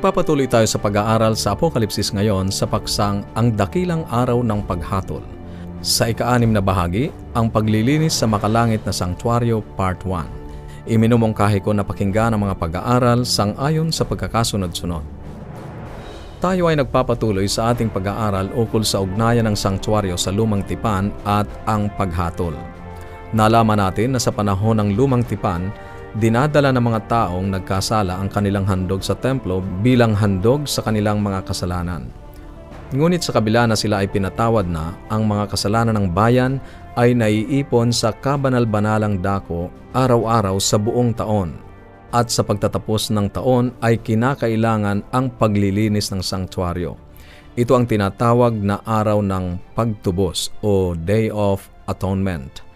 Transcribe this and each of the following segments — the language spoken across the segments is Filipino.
Nagpapatuloy tayo sa pag-aaral sa Apokalipsis ngayon sa paksang Ang Dakilang Araw ng Paghatol. Sa ika-anim na bahagi, ang paglilinis sa makalangit na Sanctuaryo Part 1. Iminumungkahi ko na pakinggan ang mga pag-aaral sang-ayon sa pagkakasunod-sunod. Tayo ay nagpapatuloy sa ating pag-aaral ukol sa ugnayan ng sanctuaryo sa Lumang Tipan at ang paghatol. Nalaman natin na sa panahon ng Lumang Tipan, dinadala ng mga taong nagkasala ang kanilang handog sa templo bilang handog sa kanilang mga kasalanan. Ngunit sa kabila na sila ay pinatawad na, ang mga kasalanan ng bayan ay naiipon sa kabanal-banalang dako araw-araw sa buong taon. At sa pagtatapos ng taon ay kinakailangan ang paglilinis ng sanktuaryo. Ito ang tinatawag na araw ng pagtubos o Day of Atonement.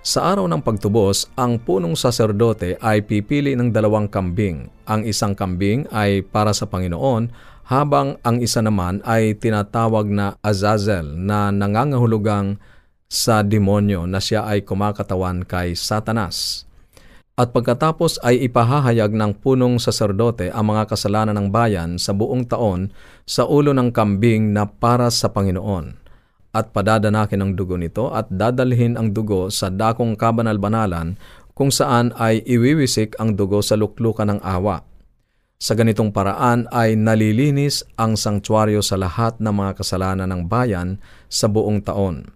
Sa araw ng pagtubos, ang punong saserdote ay pipili ng dalawang kambing. Ang isang kambing ay para sa Panginoon, habang ang isa naman ay tinatawag na Azazel na nangangahulugang sa demonyo na siya ay kumakatawan kay Satanas. At pagkatapos ay ipahahayag ng punong saserdote ang mga kasalanan ng bayan sa buong taon sa ulo ng kambing na para sa Panginoon at padadanakin ang dugo nito at dadalhin ang dugo sa dakong kabanal-banalan kung saan ay iwiwisik ang dugo sa luklukan ng awa. Sa ganitong paraan ay nalilinis ang sanktuaryo sa lahat ng mga kasalanan ng bayan sa buong taon.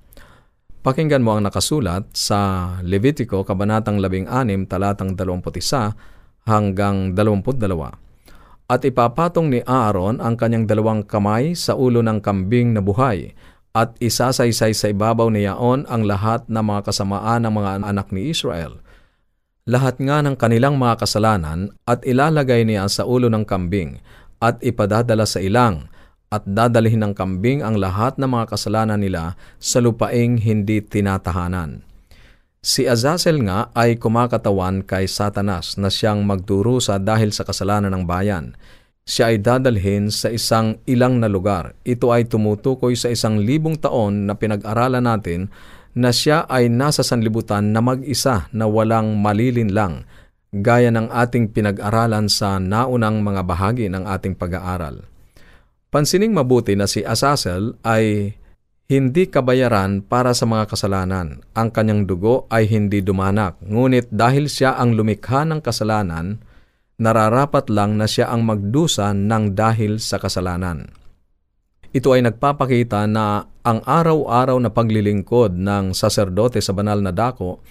Pakinggan mo ang nakasulat sa Levitico Kabanatang 16 talatang 21 hanggang 22. At ipapatong ni Aaron ang kanyang dalawang kamay sa ulo ng kambing na buhay at isasaysay sa ibabaw ni Yaon ang lahat ng mga kasamaan ng mga anak ni Israel. Lahat nga ng kanilang mga kasalanan at ilalagay niya sa ulo ng kambing at ipadadala sa ilang at dadalhin ng kambing ang lahat ng mga kasalanan nila sa lupaing hindi tinatahanan. Si Azazel nga ay kumakatawan kay Satanas na siyang magdurusa dahil sa kasalanan ng bayan siya ay dadalhin sa isang ilang na lugar. Ito ay tumutukoy sa isang libong taon na pinag-aralan natin na siya ay nasa sanlibutan na mag-isa na walang malilinlang, gaya ng ating pinag-aralan sa naunang mga bahagi ng ating pag-aaral. Pansining mabuti na si Asazel ay hindi kabayaran para sa mga kasalanan. Ang kanyang dugo ay hindi dumanak, ngunit dahil siya ang lumikha ng kasalanan, nararapat lang na siya ang magdusa ng dahil sa kasalanan. Ito ay nagpapakita na ang araw-araw na paglilingkod ng saserdote sa banal na dako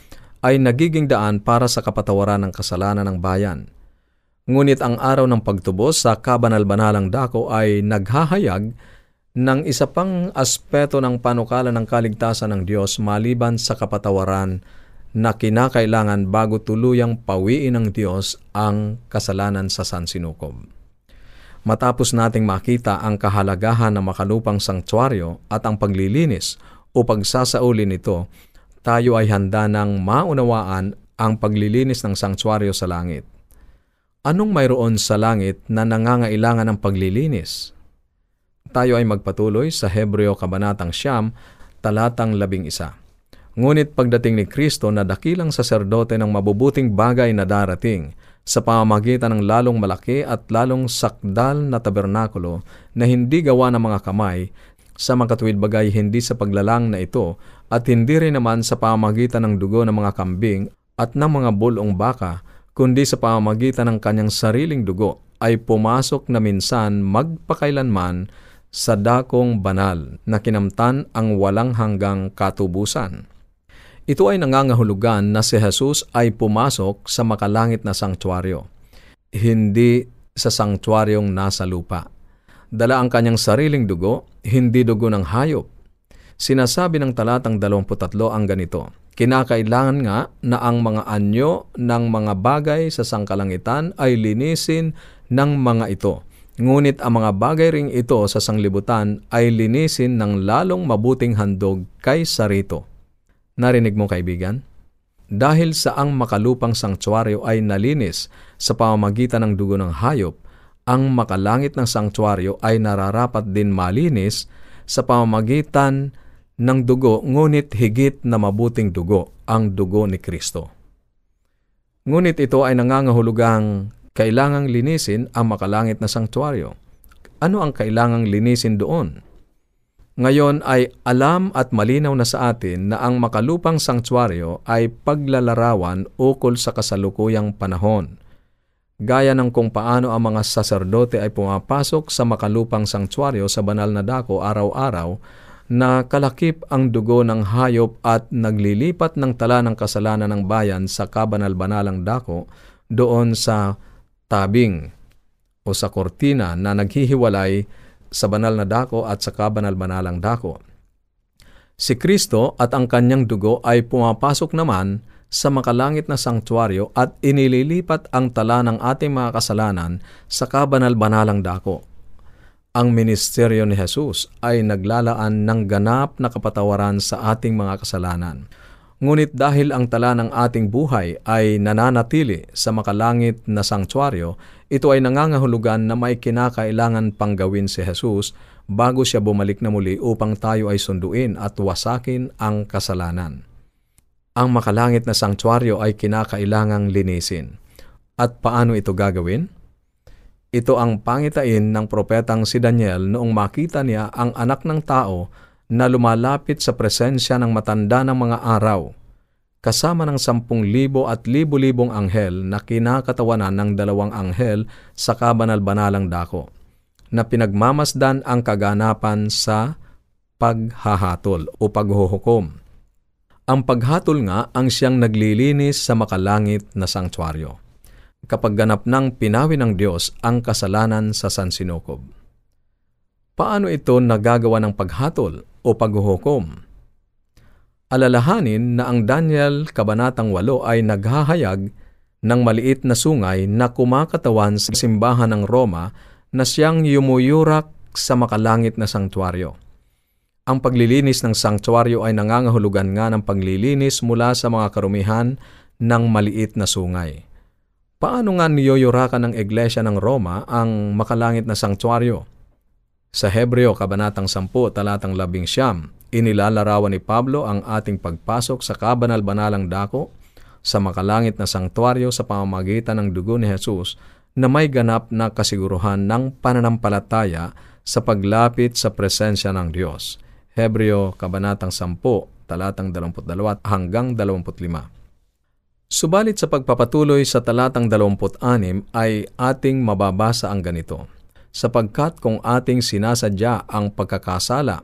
ay nagiging daan para sa kapatawaran ng kasalanan ng bayan. Ngunit ang araw ng pagtubos sa kabanal-banalang dako ay naghahayag ng isa pang aspeto ng panukala ng kaligtasan ng Diyos maliban sa kapatawaran na kinakailangan bago tuluyang pawiin ng Diyos ang kasalanan sa sansinukob. Matapos nating makita ang kahalagahan ng makalupang sanktuaryo at ang paglilinis o pagsasauli nito, tayo ay handa ng maunawaan ang paglilinis ng sanktuaryo sa langit. Anong mayroon sa langit na nangangailangan ng paglilinis? Tayo ay magpatuloy sa Hebreo Kabanatang Siyam, talatang labing isa. Ngunit pagdating ni Kristo na dakilang saserdote ng mabubuting bagay na darating, sa pamamagitan ng lalong malaki at lalong sakdal na tabernakulo na hindi gawa ng mga kamay, sa makatuwid bagay hindi sa paglalang na ito at hindi rin naman sa pamamagitan ng dugo ng mga kambing at ng mga bulong baka, kundi sa pamamagitan ng kanyang sariling dugo ay pumasok na minsan magpakailanman sa dakong banal na kinamtan ang walang hanggang katubusan. Ito ay nangangahulugan na si Jesus ay pumasok sa makalangit na sanktuaryo, hindi sa sanktuaryong nasa lupa. Dala ang kanyang sariling dugo, hindi dugo ng hayop. Sinasabi ng talatang 23 ang ganito, Kinakailangan nga na ang mga anyo ng mga bagay sa sangkalangitan ay linisin ng mga ito. Ngunit ang mga bagay ring ito sa sanglibutan ay linisin ng lalong mabuting handog kay sarito. Narinig mo kaibigan? Dahil sa ang makalupang sanktuaryo ay nalinis sa pamamagitan ng dugo ng hayop, ang makalangit ng sanktuaryo ay nararapat din malinis sa pamamagitan ng dugo ngunit higit na mabuting dugo ang dugo ni Kristo. Ngunit ito ay nangangahulugang kailangang linisin ang makalangit na sangtuaryo. Ano ang kailangang linisin doon? Ngayon ay alam at malinaw na sa atin na ang makalupang sangtuaryo ay paglalarawan ukol sa kasalukuyang panahon. Gaya ng kung paano ang mga saserdote ay pumapasok sa makalupang sangtuaryo sa banal na dako araw-araw na kalakip ang dugo ng hayop at naglilipat ng tala ng kasalanan ng bayan sa kabanal-banalang dako doon sa tabing o sa kortina na naghihiwalay sa banal na dako at sa kabanal-banalang dako. Si Kristo at ang kanyang dugo ay pumapasok naman sa makalangit na sangtuaryo at inililipat ang tala ng ating mga kasalanan sa kabanal-banalang dako. Ang ministeryo ni Jesus ay naglalaan ng ganap na kapatawaran sa ating mga kasalanan. Ngunit dahil ang tala ng ating buhay ay nananatili sa makalangit na sangtuaryo, ito ay nangangahulugan na may kinakailangan pang gawin si Jesus bago siya bumalik na muli upang tayo ay sunduin at wasakin ang kasalanan. Ang makalangit na sangtuaryo ay kinakailangang linisin. At paano ito gagawin? Ito ang pangitain ng propetang si Daniel noong makita niya ang anak ng tao na lumalapit sa presensya ng matanda ng mga araw, kasama ng sampung libo at libo-libong anghel na kinakatawanan ng dalawang anghel sa kabanal-banalang dako, na pinagmamasdan ang kaganapan sa paghahatol o paghuhukom. Ang paghatol nga ang siyang naglilinis sa makalangit na sangtuaryo. Kapag ganap ng pinawi ng Diyos ang kasalanan sa sansinukob. Paano ito nagagawa ng paghatol o paghuhukom? Alalahanin na ang Daniel Kabanatang 8 ay naghahayag ng maliit na sungay na kumakatawan sa simbahan ng Roma na siyang yumuyurak sa makalangit na sangtuaryo. Ang paglilinis ng sangtuaryo ay nangangahulugan nga ng paglilinis mula sa mga karumihan ng maliit na sungay. Paano nga niyuyurakan ng Iglesia ng Roma ang makalangit na sangtuaryo? Sa Hebreo, Kabanatang 10, talatang 11, inilalarawan ni Pablo ang ating pagpasok sa kabanal-banalang dako sa makalangit na sangtuaryo sa pamamagitan ng dugo ni Jesus na may ganap na kasiguruhan ng pananampalataya sa paglapit sa presensya ng Diyos. Hebreo, Kabanatang 10, talatang 22 hanggang 25. Subalit sa pagpapatuloy sa talatang 26 ay ating mababasa ang ganito sapagkat kung ating sinasadya ang pagkakasala,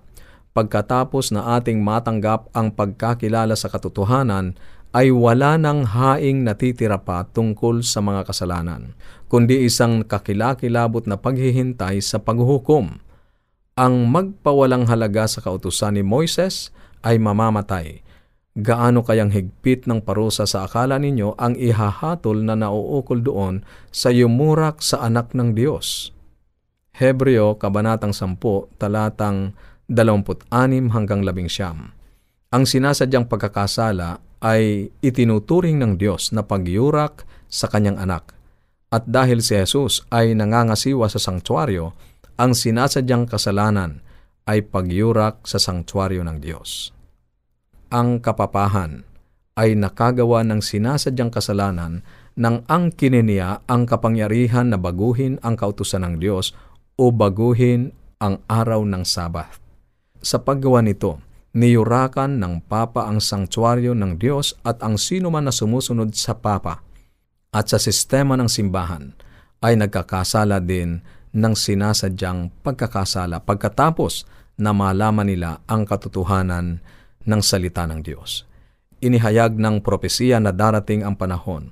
pagkatapos na ating matanggap ang pagkakilala sa katotohanan, ay wala nang haing natitira pa tungkol sa mga kasalanan, kundi isang kakilakilabot na paghihintay sa paghuhukom. Ang magpawalang halaga sa kautusan ni Moises ay mamamatay. Gaano kayang higpit ng parusa sa akala ninyo ang ihahatol na nauukol doon sa yumurak sa anak ng Diyos? Hebreo, Kabanatang 10, talatang 26 hanggang 11. Ang sinasadyang pagkakasala ay itinuturing ng Diyos na pagyurak sa kanyang anak. At dahil si Jesus ay nangangasiwa sa sangtuaryo, ang sinasadyang kasalanan ay pagyurak sa sangtuaryo ng Diyos. Ang kapapahan ay nakagawa ng sinasadyang kasalanan nang ang kininiya ang kapangyarihan na baguhin ang kautusan ng Diyos o baguhin ang araw ng Sabath. Sa paggawa nito, niyurakan ng Papa ang sangtuaryo ng Diyos at ang sino man na sumusunod sa Papa at sa sistema ng simbahan ay nagkakasala din ng sinasadyang pagkakasala pagkatapos na malaman nila ang katotohanan ng salita ng Diyos. Inihayag ng propesiya na darating ang panahon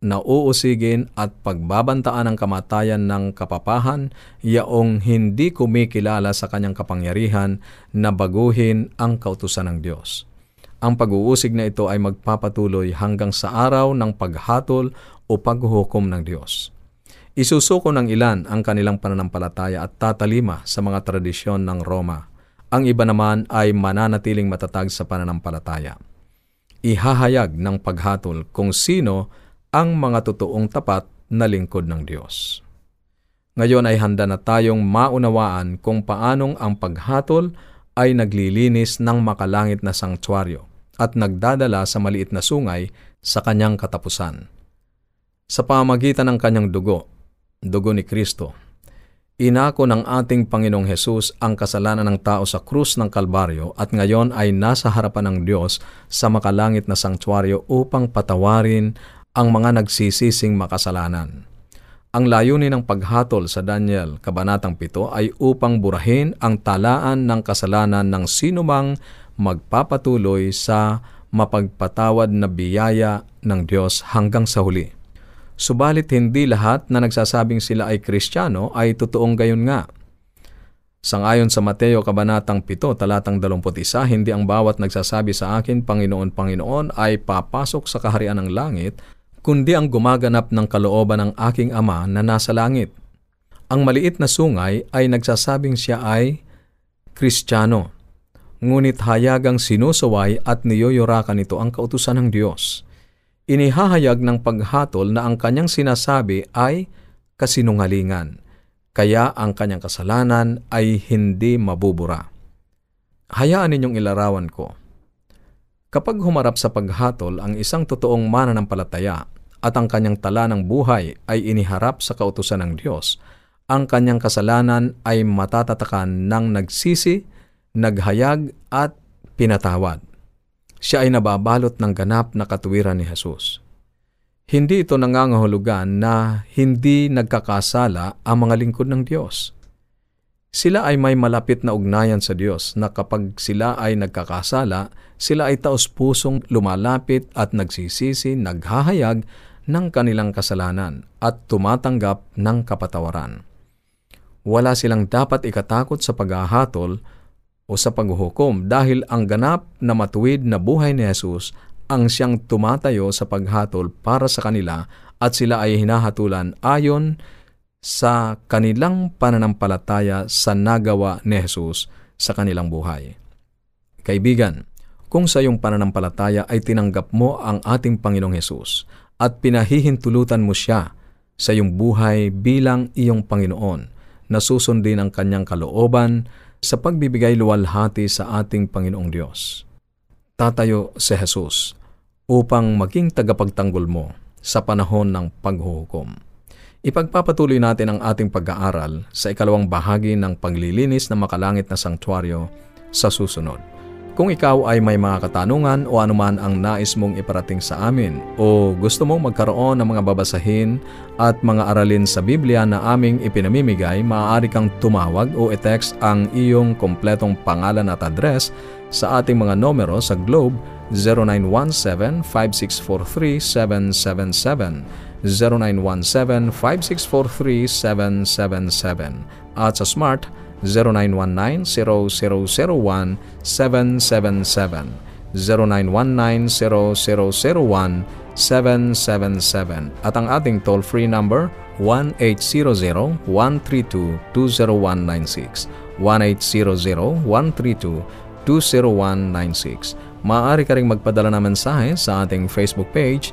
na uusigin at pagbabantaan ang kamatayan ng kapapahan, yaong hindi kumikilala sa kanyang kapangyarihan na baguhin ang kautusan ng Diyos. Ang pag-uusig na ito ay magpapatuloy hanggang sa araw ng paghatol o paghuhukom ng Diyos. Isusuko ng ilan ang kanilang pananampalataya at tatalima sa mga tradisyon ng Roma. Ang iba naman ay mananatiling matatag sa pananampalataya. Ihahayag ng paghatol kung sino ang mga totoong tapat na lingkod ng Diyos. Ngayon ay handa na tayong maunawaan kung paanong ang paghatol ay naglilinis ng makalangit na sangtuaryo at nagdadala sa maliit na sungay sa kanyang katapusan. Sa pamagitan ng kanyang dugo, dugo ni Kristo, inako ng ating Panginoong Hesus ang kasalanan ng tao sa krus ng Kalbaryo at ngayon ay nasa harapan ng Diyos sa makalangit na sangtuaryo upang patawarin ang mga nagsisising makasalanan. Ang layunin ng paghatol sa Daniel Kabanatang 7 ay upang burahin ang talaan ng kasalanan ng sinumang magpapatuloy sa mapagpatawad na biyaya ng Diyos hanggang sa huli. Subalit hindi lahat na nagsasabing sila ay Kristiyano ay totoong gayon nga. Sangayon sa Mateo Kabanatang 7, talatang 21, hindi ang bawat nagsasabi sa akin, Panginoon, Panginoon, ay papasok sa kaharian ng langit, kundi ang gumaganap ng kalooban ng aking Ama na nasa langit. Ang maliit na sungay ay nagsasabing siya ay Kristiyano, ngunit hayagang sinusuway at niyoyorakan nito ang kautusan ng Diyos. Inihahayag ng paghatol na ang kanyang sinasabi ay kasinungalingan, kaya ang kanyang kasalanan ay hindi mabubura. Hayaan ninyong ilarawan ko Kapag humarap sa paghatol ang isang totoong mananampalataya at ang kanyang tala ng buhay ay iniharap sa kautusan ng Diyos, ang kanyang kasalanan ay matatatakan ng nagsisi, naghayag at pinatawad. Siya ay nababalot ng ganap na katuwiran ni Jesus. Hindi ito nangangahulugan na hindi nagkakasala ang mga lingkod ng Diyos. Sila ay may malapit na ugnayan sa Diyos na kapag sila ay nagkakasala, sila ay taos-pusong lumalapit at nagsisisi, naghahayag ng kanilang kasalanan at tumatanggap ng kapatawaran. Wala silang dapat ikatakot sa paghahatol o sa paghuhukom dahil ang ganap na matuwid na buhay ni Jesus ang siyang tumatayo sa paghatol para sa kanila at sila ay hinahatulan ayon sa kanilang pananampalataya sa nagawa ni Jesus sa kanilang buhay. Kaibigan, kung sa iyong pananampalataya ay tinanggap mo ang ating Panginoong Hesus at pinahihintulutan mo siya sa iyong buhay bilang iyong Panginoon, nasusundin ang kanyang kalooban sa pagbibigay luwalhati sa ating Panginoong Diyos. Tatayo si Jesus upang maging tagapagtanggol mo sa panahon ng paghuhukom. Ipagpapatuloy natin ang ating pag-aaral sa ikalawang bahagi ng paglilinis ng makalangit na sangtuaryo sa susunod. Kung ikaw ay may mga katanungan o anuman ang nais mong iparating sa amin o gusto mong magkaroon ng mga babasahin at mga aralin sa Biblia na aming ipinamimigay, maaari kang tumawag o i-text ang iyong kompletong pangalan at address sa ating mga numero sa Globe 0917 5643 0917-5643-777 at sa Smart 0919-0001-777 0919-0001-777 at ang ating toll-free number 1-800-132-20196 1-800-132-20196 Maaari ka rin magpadala ng mensahe sa ating Facebook page,